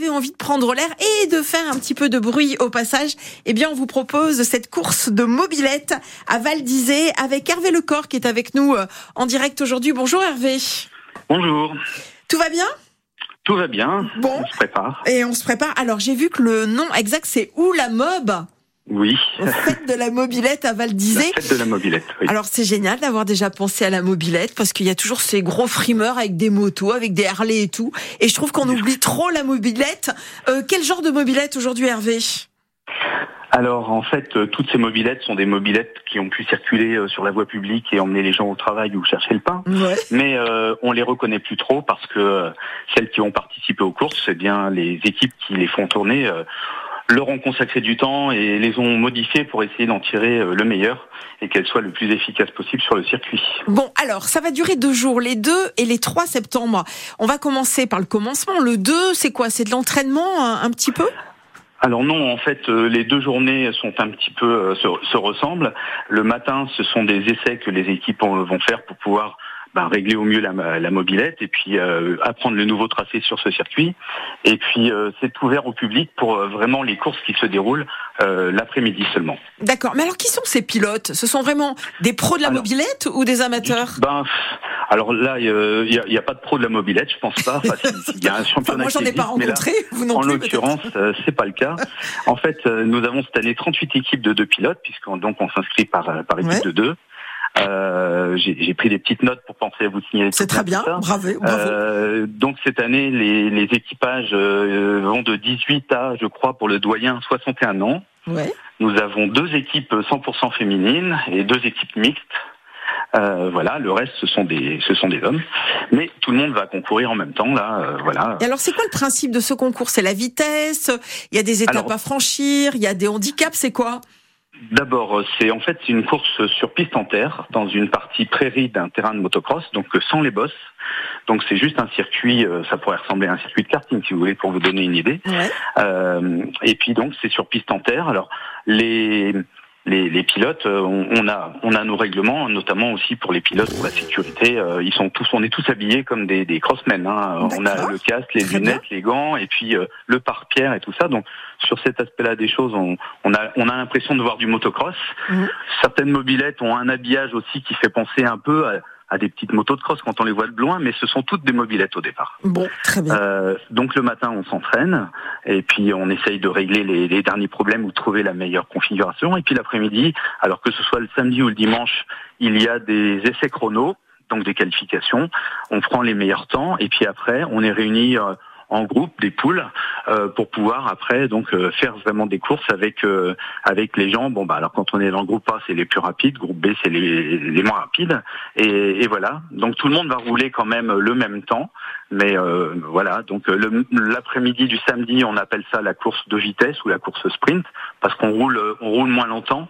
avez envie de prendre l'air et de faire un petit peu de bruit au passage, eh bien, on vous propose cette course de mobilette à Val d'Isée avec Hervé Lecor qui est avec nous euh, en direct aujourd'hui. Bonjour Hervé. Bonjour. Tout va bien? Tout va bien. Bon. On se prépare. Et on se prépare. Alors, j'ai vu que le nom exact, c'est Où la Mob Oui. Fête de la mobilette à Val d'Isée. De la mobilette. Oui. Alors c'est génial d'avoir déjà pensé à la mobilette parce qu'il y a toujours ces gros frimeurs avec des motos, avec des Harley et tout. Et je trouve qu'on oublie trop la mobilette. Euh, quel genre de mobilette aujourd'hui Hervé? Alors en fait, euh, toutes ces mobilettes sont des mobilettes qui ont pu circuler euh, sur la voie publique et emmener les gens au travail ou chercher le pain. Ouais. Mais euh, on les reconnaît plus trop parce que celles qui ont participé aux courses, c'est bien les équipes qui les font tourner. euh, leur ont consacré du temps et les ont modifiées pour essayer d'en tirer euh, le meilleur et qu'elles soient le plus efficaces possible sur le circuit. Bon, alors ça va durer deux jours, les 2 et les 3 septembre. On va commencer par le commencement. Le 2, c'est quoi? C'est de l'entraînement un, un petit peu? Alors non, en fait, euh, les deux journées sont un petit peu euh, se, se ressemblent. Le matin, ce sont des essais que les équipes ont- vont faire pour pouvoir ben, régler au mieux la, la mobilette et puis euh, apprendre le nouveau tracé sur ce circuit. Et puis euh, c'est ouvert au public pour euh, vraiment les courses qui se déroulent euh, l'après-midi seulement. D'accord. Mais alors qui sont ces pilotes? Ce sont vraiment des pros de la Alors, mobilette ou des amateurs? Ben, alors là, il n'y a, il y a pas de pro de la mobilette, je pense pas. Enfin, il y a un Enfin, championnat. Moi, j'en ai pas mais là, rencontré. Vous non En l'occurrence, euh, c'est pas le cas. En fait, euh, nous avons cette année 38 équipes de deux pilotes, puisqu'on donc on s'inscrit par par équipe Ouais. de deux. Euh, J'ai pris des petites notes pour penser à vous signaler. C'est très bien. Bravo. bravo. Euh, donc cette année, les, les équipages euh, vont de 18 à, je crois, pour le doyen, 61 ans. Ouais. Nous avons deux équipes 100% féminines et deux équipes mixtes. Euh, voilà, le reste ce sont des ce sont des hommes, mais tout le monde va concourir en même temps là. euh, voilà. Et alors, c'est quoi le principe de ce concours? C'est la vitesse? Il y a des étapes Alors- à franchir? Il y a des handicaps? C'est quoi? D'abord, euh, c'est en fait c'est une course sur piste en terre dans une partie prairie d'un terrain de motocross, donc euh, sans les bosses. Donc c'est juste un circuit, euh, ça pourrait ressembler à un circuit de karting si vous voulez pour vous donner une idée. Ouais. Euh, et puis donc c'est sur piste en terre. Alors les les, les pilotes, euh, on, on a on a nos règlements, notamment aussi pour les pilotes pour la sécurité. euh, ils sont tous, on est tous habillés comme des, des crossmen. Hein. On a le casque, les Très lunettes, les gants, et puis euh, le pare-pierre et tout ça. Donc sur cet aspect-là des choses, on, on a on a l'impression de voir du motocross. Mhm. Certaines mobilettes ont un habillage aussi qui fait penser un peu à, à des petites motos de cross quand on les voit de loin, mais ce sont toutes des mobilettes au départ. Bon, très bien. Euh, donc le matin, on s'entraîne et puis on essaye de régler les, les derniers problèmes ou de trouver la meilleure configuration. Et puis l'après-midi, alors que ce soit le samedi ou le dimanche, il y a des essais chrono, donc des qualifications. On prend les meilleurs temps et puis après, on est réunis euh, en groupe, des poules, pour pouvoir après donc euh, faire vraiment des courses avec euh, avec les gens. Bon bah alors quand on est dans le groupe A, c'est les plus rapides, groupe B, c'est les, moins rapides. Et, voilà. Donc tout le monde va rouler quand même le même temps. Mais euh, voilà, donc euh, l'après-midi du samedi, on appelle ça la course de vitesse ou la course sprint, parce qu'on roule, euh, on roule moins longtemps,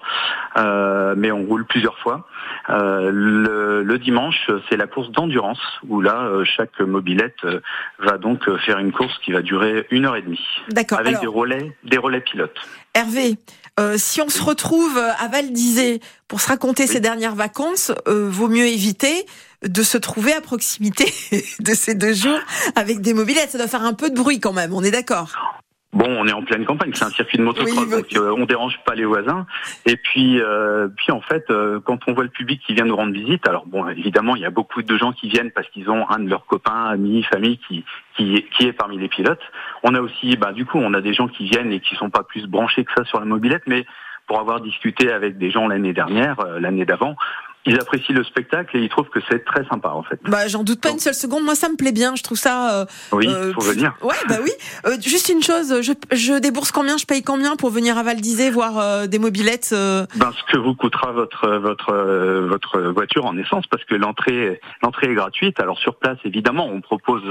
euh, mais on roule plusieurs fois. Euh, le, le dimanche, c'est la course d'endurance, où là, euh, chaque mobilette euh, va donc euh, faire une course qui va durer une heure et demie, D'accord. avec Alors, des relais, des relais pilotes. Hervé, euh, si on se retrouve à Val d'Isée pour se raconter ses dernières vacances, euh, vaut mieux éviter de se trouver à proximité de ces deux jours avec des mobilettes. Ça doit faire un peu de bruit quand même, on est d'accord? Bon, on est en pleine campagne, c'est un circuit de motocross, Oui, donc euh, on dérange pas les voisins. Et puis, euh, puis en fait, euh, quand on voit le public qui vient nous rendre visite, alors bon, évidemment, il y a beaucoup de gens qui viennent parce qu'ils ont un de leurs copains, amis, famille qui qui, qui est parmi les pilotes. On a aussi, bah, du coup, on a des gens qui viennent et qui sont pas plus branchés que ça sur la mobilette, mais pour avoir discuté avec des gens l'année dernière, euh, l'année d'avant, ils apprécient le spectacle et ils trouvent que c'est très sympa en fait. Bah, j'en doute pas une seule seconde. Moi, ça me plaît bien. Je trouve ça. euh, Oui, euh, faut venir. Ouais, bah oui. Euh, juste une chose. Je, je débourse combien? Je paye combien pour venir à Val d'Isée voir euh, des mobilettes euh, Ben, ce que vous coûtera votre votre euh, votre voiture en essence, parce que l'entrée l'entrée est gratuite. Alors sur place, évidemment, on propose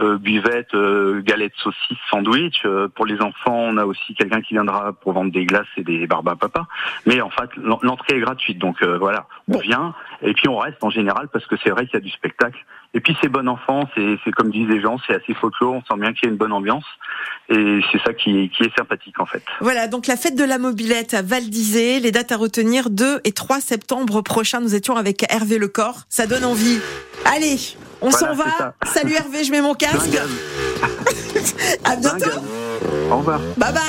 euh, buvette, euh, galettes, saucisses, sandwich. Euh, pour les enfants, on a aussi quelqu'un qui viendra pour vendre des glaces et des barbes à papa. Mais en fait, l'en- l'entrée est gratuite, donc euh, voilà, on. Vient et puis on reste en général parce que c'est vrai qu'il y a du spectacle. Et puis c'est bon enfant, c'est comme disent les gens, c'est assez folklore. On sent bien qu'il y a une bonne ambiance et c'est ça qui qui est sympathique en fait. Voilà, donc la fête de la mobilette à Val les dates à retenir 2 et 3 septembre prochain. Nous étions avec Hervé Lecor. Ça donne envie. Allez, on Voilà, s'en va. ça. Salut Hervé, je mets mon casque. à bientôt. Au revoir. Bye bye.